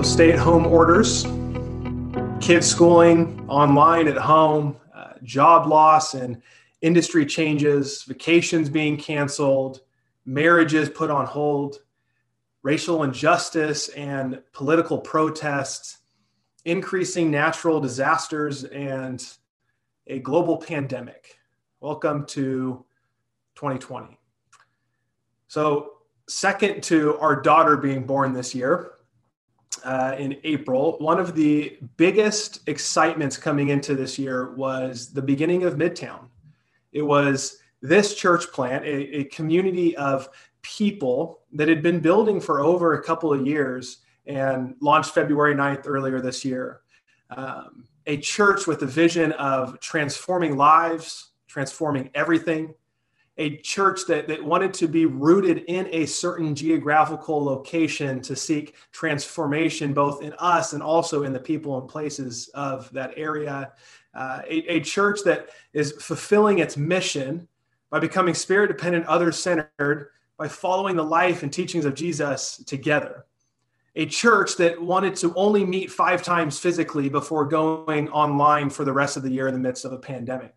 So, stay at home orders, kids schooling online at home, uh, job loss and industry changes, vacations being canceled, marriages put on hold, racial injustice and political protests, increasing natural disasters, and a global pandemic. Welcome to 2020. So, second to our daughter being born this year uh, in April, one of the biggest excitements coming into this year was the beginning of Midtown. It was this church plant, a, a community of people that had been building for over a couple of years and launched February 9th earlier this year. Um, a church with a vision of transforming lives, transforming everything, a church that, that wanted to be rooted in a certain geographical location to seek transformation both in us and also in the people and places of that area. Uh, a, a church that is fulfilling its mission by becoming spirit dependent, other centered, by following the life and teachings of Jesus together. A church that wanted to only meet five times physically before going online for the rest of the year in the midst of a pandemic.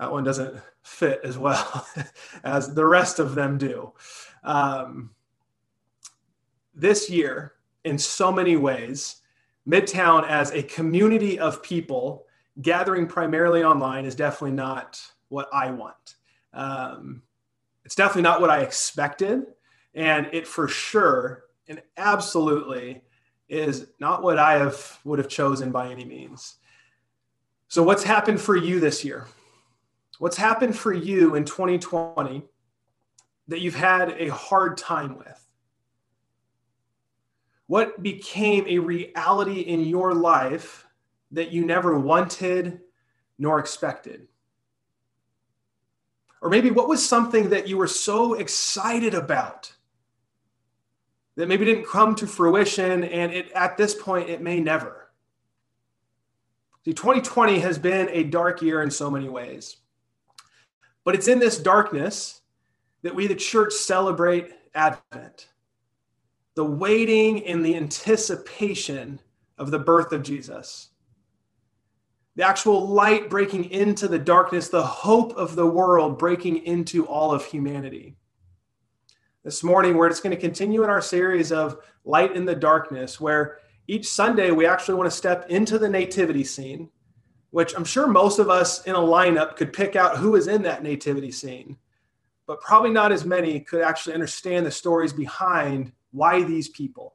That one doesn't fit as well as the rest of them do. Um, this year, in so many ways, Midtown as a community of people gathering primarily online is definitely not what I want. Um, it's definitely not what I expected. And it for sure and absolutely is not what I have would have chosen by any means. So what's happened for you this year? What's happened for you in 2020 that you've had a hard time with? What became a reality in your life that you never wanted nor expected? Or maybe what was something that you were so excited about that maybe didn't come to fruition and it at this point it may never. See, 2020 has been a dark year in so many ways. But it's in this darkness that we, the church, celebrate Advent the waiting and the anticipation of the birth of Jesus the actual light breaking into the darkness, the hope of the world breaking into all of humanity. This morning, we're just going to continue in our series of Light in the Darkness, where each Sunday we actually want to step into the nativity scene, which I'm sure most of us in a lineup could pick out who is in that nativity scene, but probably not as many could actually understand the stories behind why these people.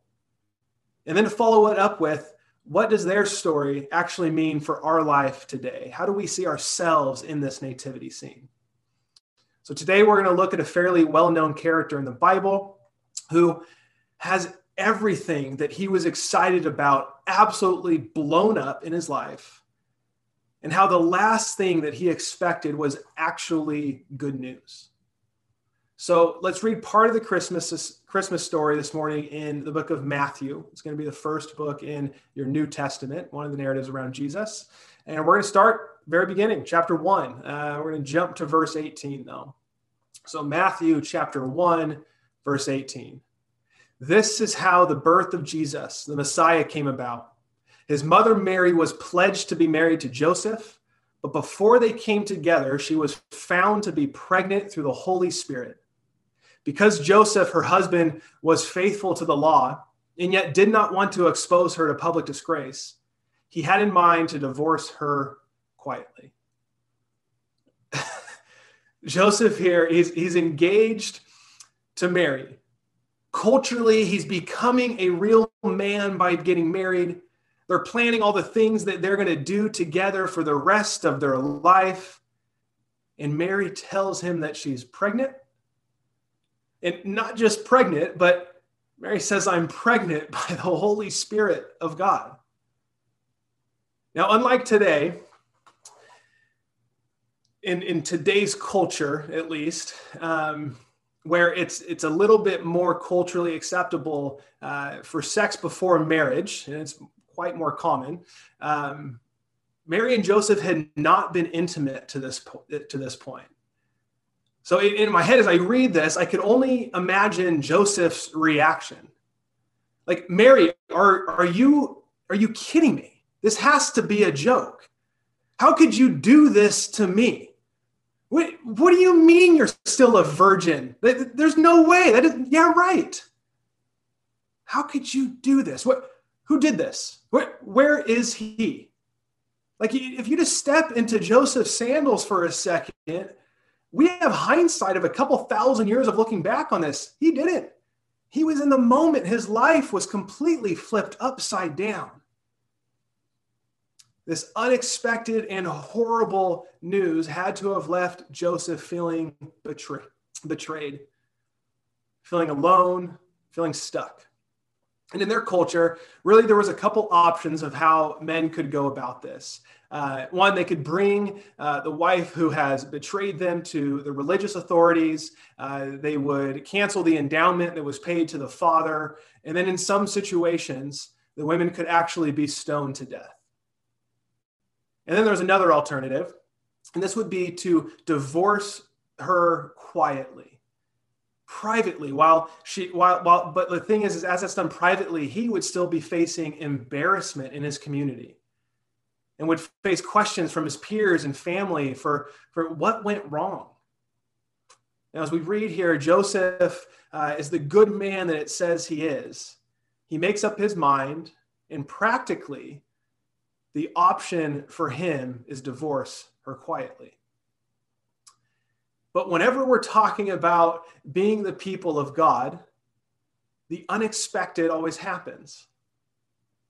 And then to follow it up with what does their story actually mean for our life today? How do we see ourselves in this nativity scene? So, today we're going to look at a fairly well known character in the Bible who has everything that he was excited about absolutely blown up in his life, and how the last thing that he expected was actually good news. So let's read part of the Christmas Christmas story this morning in the book of Matthew. It's going to be the first book in your New Testament, one of the narratives around Jesus. And we're going to start very beginning, chapter one. Uh, we're going to jump to verse 18 though. So Matthew chapter one, verse 18. This is how the birth of Jesus, the Messiah, came about. His mother Mary was pledged to be married to Joseph, but before they came together, she was found to be pregnant through the Holy Spirit. Because Joseph, her husband, was faithful to the law and yet did not want to expose her to public disgrace, he had in mind to divorce her quietly. Joseph here, he's, he's engaged to Mary. Culturally, he's becoming a real man by getting married. They're planning all the things that they're going to do together for the rest of their life. And Mary tells him that she's pregnant and not just pregnant, but Mary says, I'm pregnant by the Holy Spirit of God. Now, unlike today, in, in today's culture, at least, um, where it's it's a little bit more culturally acceptable uh, for sex before marriage, and it's quite more common. Um, Mary and Joseph had not been intimate to this po- to this point. So in, my head, as I read this, I could only imagine Joseph's reaction. Like, Mary, are, are you are you kidding me? This has to be a joke. How could you do this to me? What, what do you mean you're still a virgin? There's no way. That is, yeah, right. How could you do this? What, who did this? Where, where is he? Like, if you just step into Joseph's sandals for a second, we have hindsight of a couple thousand years of looking back on this. He didn't. He was in the moment. His life was completely flipped upside down. This unexpected and horrible news had to have left Joseph feeling betray- betrayed, feeling alone, feeling stuck. And in their culture, really, there was a couple options of how men could go about this. Uh, one, they could bring uh, the wife who has betrayed them to the religious authorities. Uh, they would cancel the endowment that was paid to the father. And then, in some situations, the women could actually be stoned to death. And then there's another alternative, and this would be to divorce her quietly, privately, while she, while, while, but the thing is, is as that's done privately, he would still be facing embarrassment in his community and would face questions from his peers and family for, for what went wrong. Now, as we read here, Joseph uh, is the good man that it says he is. He makes up his mind, and practically, the option for him is divorce her quietly. But whenever we're talking about being the people of God, the unexpected always happens.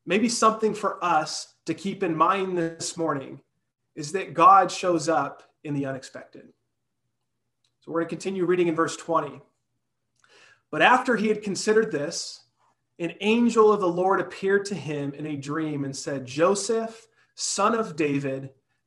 Maybe something for us to keep in mind this morning is that God shows up in the unexpected. So we're going to continue reading in verse 20. But after he had considered this, an angel of the Lord appeared to him in a dream and said, Joseph, son of David,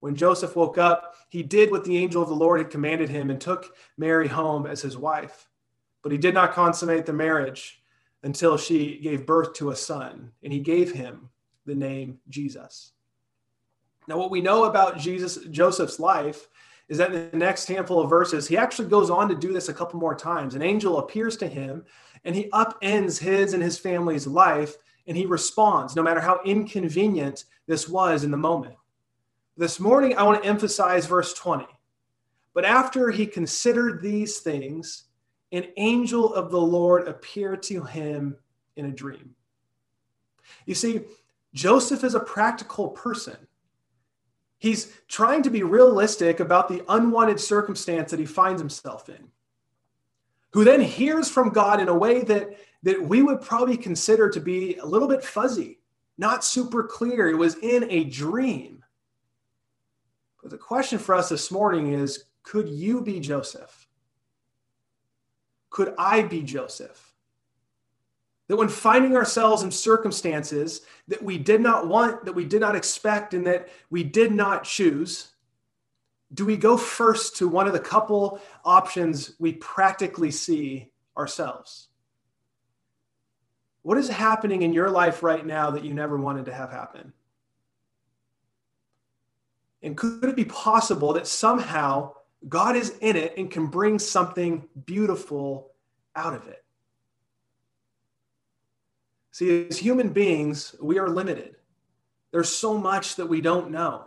When Joseph woke up, he did what the angel of the Lord had commanded him and took Mary home as his wife. But he did not consummate the marriage until she gave birth to a son, and he gave him the name Jesus. Now, what we know about Jesus, Joseph's life is that in the next handful of verses, he actually goes on to do this a couple more times. An angel appears to him and he upends his and his family's life and he responds, no matter how inconvenient this was in the moment. This morning, I want to emphasize verse 20. But after he considered these things, an angel of the Lord appeared to him in a dream. You see, Joseph is a practical person. He's trying to be realistic about the unwanted circumstance that he finds himself in, who then hears from God in a way that, that we would probably consider to be a little bit fuzzy, not super clear. It was in a dream. But the question for us this morning is could you be Joseph? Could I be Joseph? That when finding ourselves in circumstances that we did not want, that we did not expect, and that we did not choose, do we go first to one of the couple options we practically see ourselves? What is happening in your life right now that you never wanted to have happen? And could it be possible that somehow God is in it and can bring something beautiful out of it? See, as human beings, we are limited. There's so much that we don't know.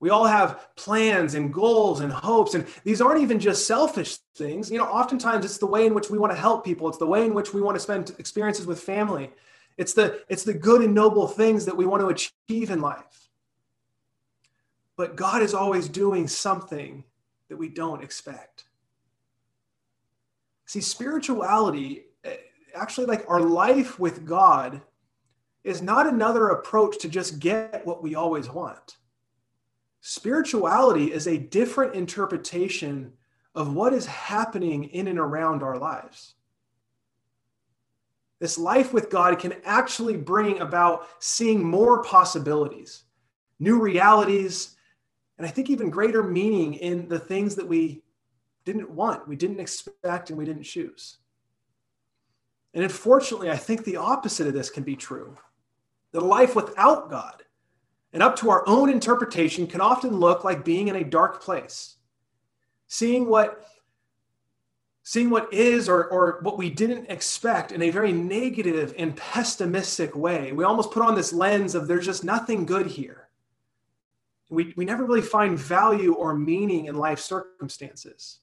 We all have plans and goals and hopes, and these aren't even just selfish things. You know, oftentimes it's the way in which we want to help people, it's the way in which we want to spend experiences with family. It's the it's the good and noble things that we want to achieve in life. But God is always doing something that we don't expect. See, spirituality, eh, actually, like our life with God, is not another approach to just get what we always want. Spirituality is a different interpretation of what is happening in and around our lives. This life with God can actually bring about seeing more possibilities new realities, and I think even greater meaning in the things that we didn't want, we didn't expect, and we didn't choose. And unfortunately, I think the opposite of this can be true that life without God and up to our own interpretation can often look like being in a dark place, seeing what seeing what is or, or what we didn't expect in a very negative and pessimistic way. We almost put on this lens of there's just nothing good here. We, we never really find value or meaning in life circumstances.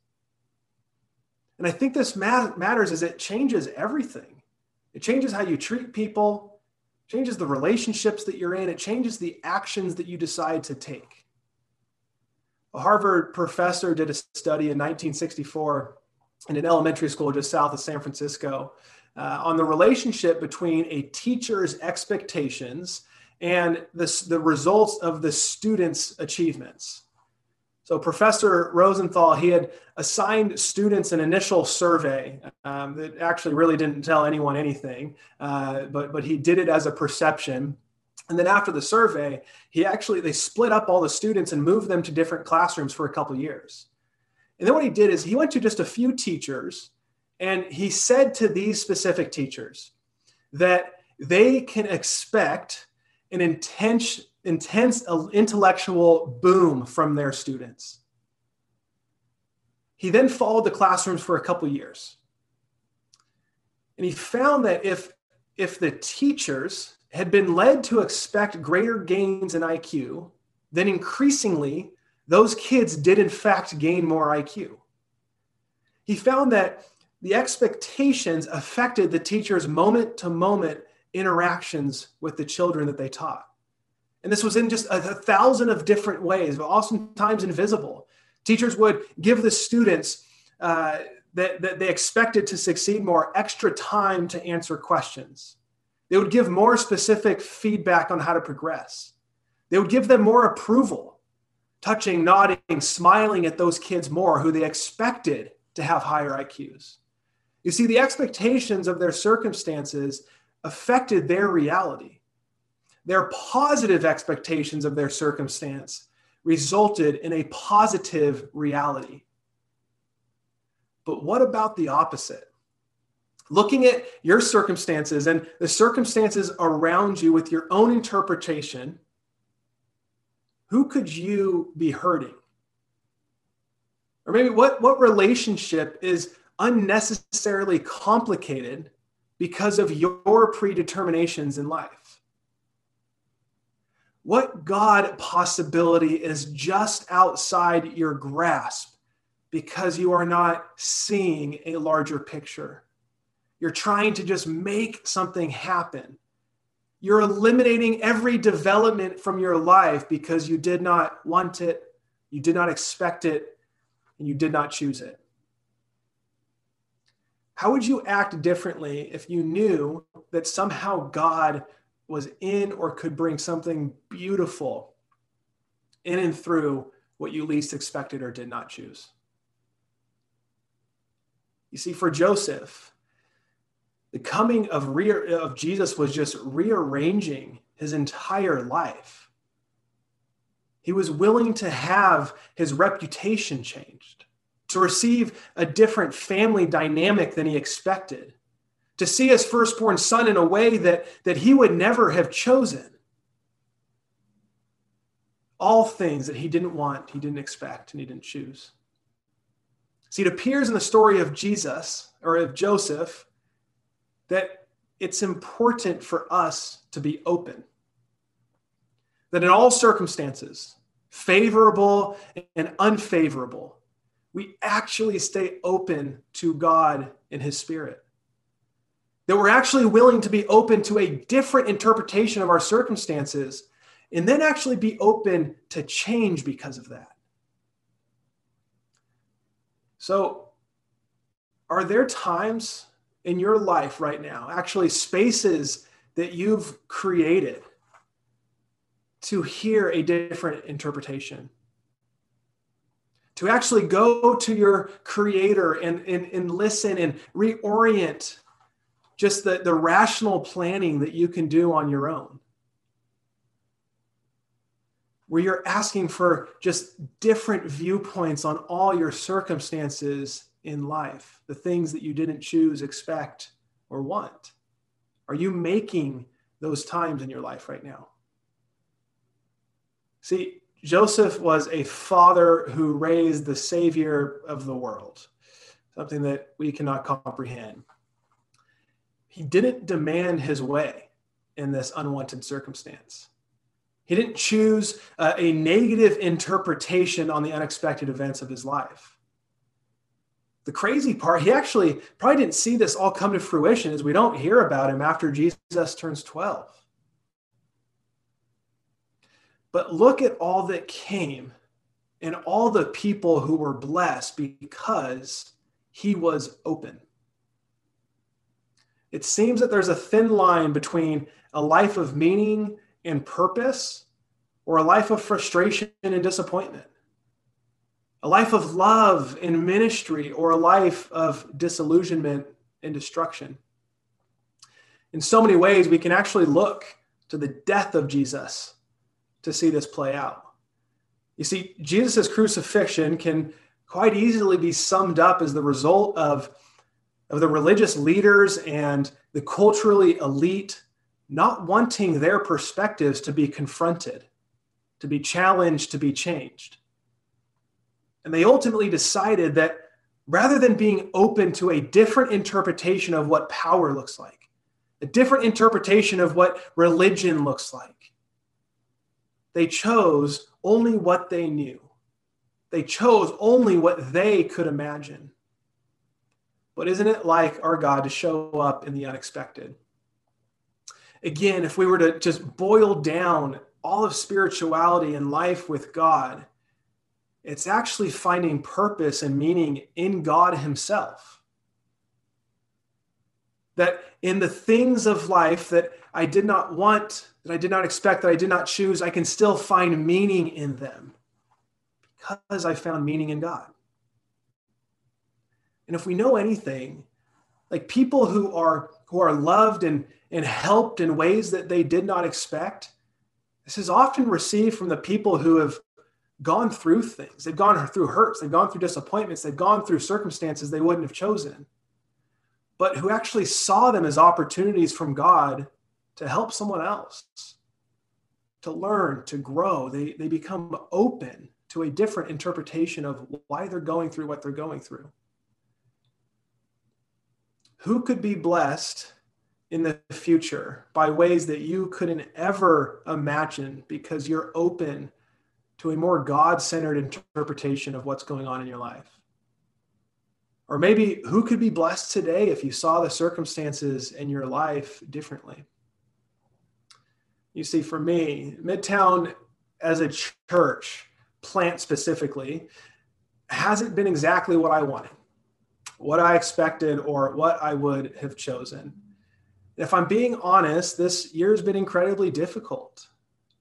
And I think this matters as it changes everything. It changes how you treat people, changes the relationships that you're in, it changes the actions that you decide to take. A Harvard professor did a study in 1964 in an elementary school just south of San Francisco uh, on the relationship between a teacher's expectations and the, the results of the student's achievements. So Professor Rosenthal, he had assigned students an initial survey um, that actually really didn't tell anyone anything, uh, but, but he did it as a perception. And then after the survey, he actually, they split up all the students and moved them to different classrooms for a couple years. And then what he did is he went to just a few teachers and he said to these specific teachers that they can expect an intense, intense uh, intellectual boom from their students. He then followed the classrooms for a couple years. And he found that if, if the teachers had been led to expect greater gains in IQ, then increasingly those kids did in fact gain more IQ. He found that the expectations affected the teacher's moment to moment interactions with the children that they taught. And this was in just a, a thousand of different ways, but oftentimes invisible. Teachers would give the students uh, that, that they expected to succeed more extra time to answer questions. They would give more specific feedback on how to progress. They would give them more approval touching, nodding, smiling at those kids more who they expected to have higher IQs. You see, the expectations of their circumstances affected their reality. Their positive expectations of their circumstance resulted in a positive reality. But what about the opposite? Looking at your circumstances and the circumstances around you with your own interpretation who could you be hurting? Or maybe what, what relationship is unnecessarily complicated because of your predeterminations in life? What God possibility is just outside your grasp because you are not seeing a larger picture? You're trying to just make something happen you're eliminating every development from your life because you did not want it, you did not expect it, and you did not choose it. How would you act differently if you knew that somehow God was in or could bring something beautiful in and through what you least expected or did not choose? You see, for Joseph, the coming of, re- of Jesus was just rearranging his entire life. He was willing to have his reputation changed, to receive a different family dynamic than he expected, to see his firstborn son in a way that, that he would never have chosen. All things that he didn't want, he didn't expect, and he didn't choose. See, it appears in the story of Jesus or of Joseph that it's important for us to be open. That in all circumstances, favorable and unfavorable, we actually stay open to God and His Spirit. That we're actually willing to be open to a different interpretation of our circumstances and then actually be open to change because of that. So, are there times in your life right now, actually spaces that you've created to hear a different interpretation. To actually go to your creator and, and, and listen and reorient just the, the rational planning that you can do on your own. where you're asking for just different viewpoints on all your circumstances in life, the things that you didn't choose, expect, or want? Are you making those times in your life right now? See, Joseph was a father who raised the savior of the world, something that we cannot comprehend. He didn't demand his way in this unwanted circumstance. He didn't choose uh, a negative interpretation on the unexpected events of his life. The crazy part, he actually probably didn't see this all come to fruition as we don't hear about him after Jesus turns 12. But look at all that came and all the people who were blessed because he was open. It seems that there's a thin line between a life of meaning and purpose or a life of frustration and disappointment, a life of love and ministry or a life of disillusionment and destruction. In so many ways, we can actually look to the death of Jesus to see this play out. You see, Jesus' crucifixion can quite easily be summed up as the result of, of the religious leaders and the culturally elite not wanting their perspectives to be confronted, to be challenged, to be changed. And they ultimately decided that rather than being open to a different interpretation of what power looks like, a different interpretation of what religion looks like, they chose only what they knew. They chose only what they could imagine. But isn't it like our God to show up in the unexpected? again, if we were to just boil down all of spirituality and life with God, it's actually finding purpose and meaning in God Himself. That in the things of life that I did not want, that I did not expect, that I did not choose, I can still find meaning in them because I found meaning in God. And if we know anything, like people who are who are loved and and helped in ways that they did not expect. This is often received from the people who have gone through things. They've gone through hurts, they've gone through disappointments, they've gone through circumstances they wouldn't have chosen, but who actually saw them as opportunities from God to help someone else, to learn, to grow. They, they become open to a different interpretation of why they're going through what they're going through. Who could be blessed in the future by ways that you couldn't ever imagine because you're open to a more God centered interpretation of what's going on in your life. Or maybe who could be blessed today if you saw the circumstances in your life differently? You see, for me, Midtown as a church, plant specifically, hasn't been exactly what I wanted, what I expected, or what I would have chosen if I'm being honest, this year's been incredibly difficult.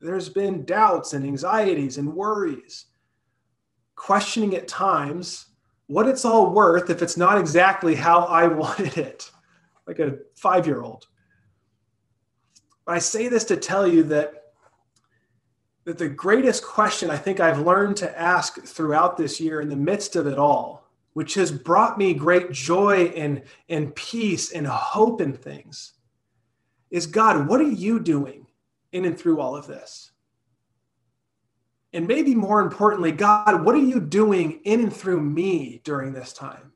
There's been doubts and anxieties and worries, questioning at times what it's all worth if it's not exactly how I wanted it, like a five year old. I say this to tell you that, that the greatest question I think I've learned to ask throughout this year in the midst of it all, which has brought me great joy and, and peace and hope in things, is God, what are you doing in and through all of this? And maybe more importantly, God, what are you doing in and through me during this time?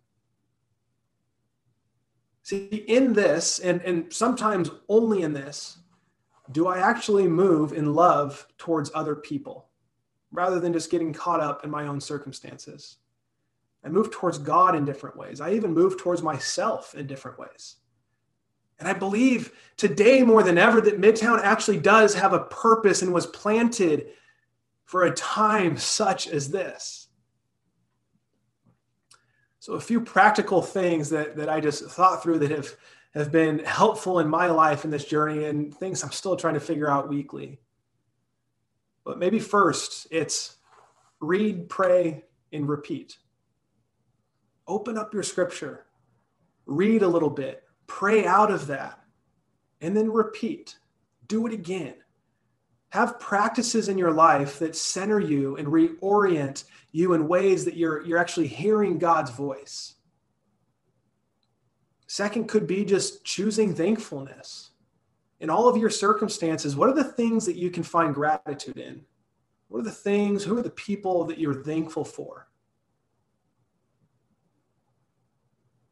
See, in this, and, and sometimes only in this, do I actually move in love towards other people rather than just getting caught up in my own circumstances? I move towards God in different ways. I even move towards myself in different ways. And I believe today more than ever that Midtown actually does have a purpose and was planted for a time such as this. So, a few practical things that, that I just thought through that have, have been helpful in my life in this journey and things I'm still trying to figure out weekly. But maybe first, it's read, pray, and repeat. Open up your scripture, read a little bit, Pray out of that and then repeat. Do it again. Have practices in your life that center you and reorient you in ways that you're, you're actually hearing God's voice. Second could be just choosing thankfulness. In all of your circumstances, what are the things that you can find gratitude in? What are the things, who are the people that you're thankful for?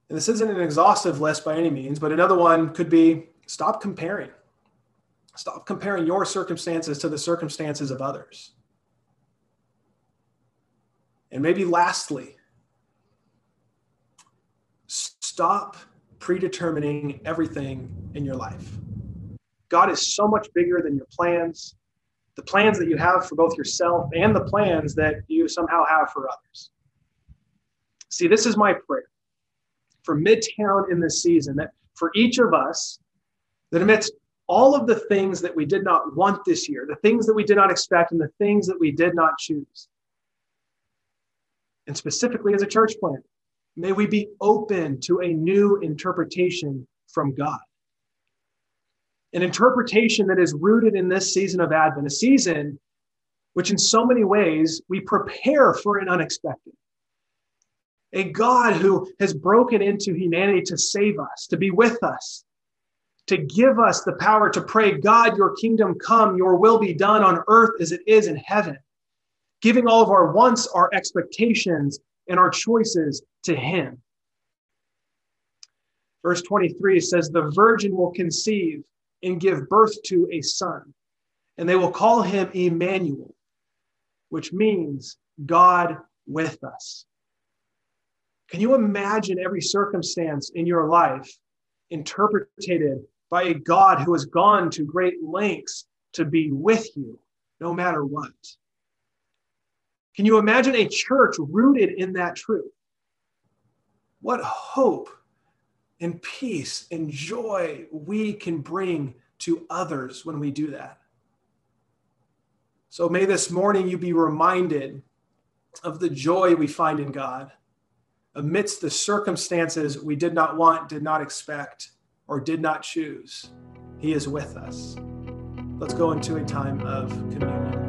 And this isn't an exhaustive list by any means, but another one could be stop comparing. Stop comparing your circumstances to the circumstances of others. And maybe lastly, stop predetermining everything in your life. God is so much bigger than your plans, the plans that you have for both yourself and the plans that you somehow have for others. See, this is my prayer for Midtown in this season that for each of us, that amidst all of the things that we did not want this year, the things that we did not expect, and the things that we did not choose, and specifically as a church plant, may we be open to a new interpretation from God. An interpretation that is rooted in this season of Advent, a season which, in so many ways, we prepare for an unexpected a God who has broken into humanity to save us, to be with us, to give us the power to pray, God, your kingdom come, your will be done on earth as it is in heaven, giving all of our wants, our expectations, and our choices to Him. Verse 23 says, The virgin will conceive and give birth to a son, and they will call him Emmanuel, which means God with us. Can you imagine every circumstance in your life interpreted by a God who has gone to great lengths to be with you no matter what? Can you imagine a church rooted in that truth? What hope and peace and joy we can bring to others when we do that. So may this morning you be reminded of the joy we find in God amidst the circumstances we did not want, did not expect, or did not choose, He is with us. Let's go into a time of communion.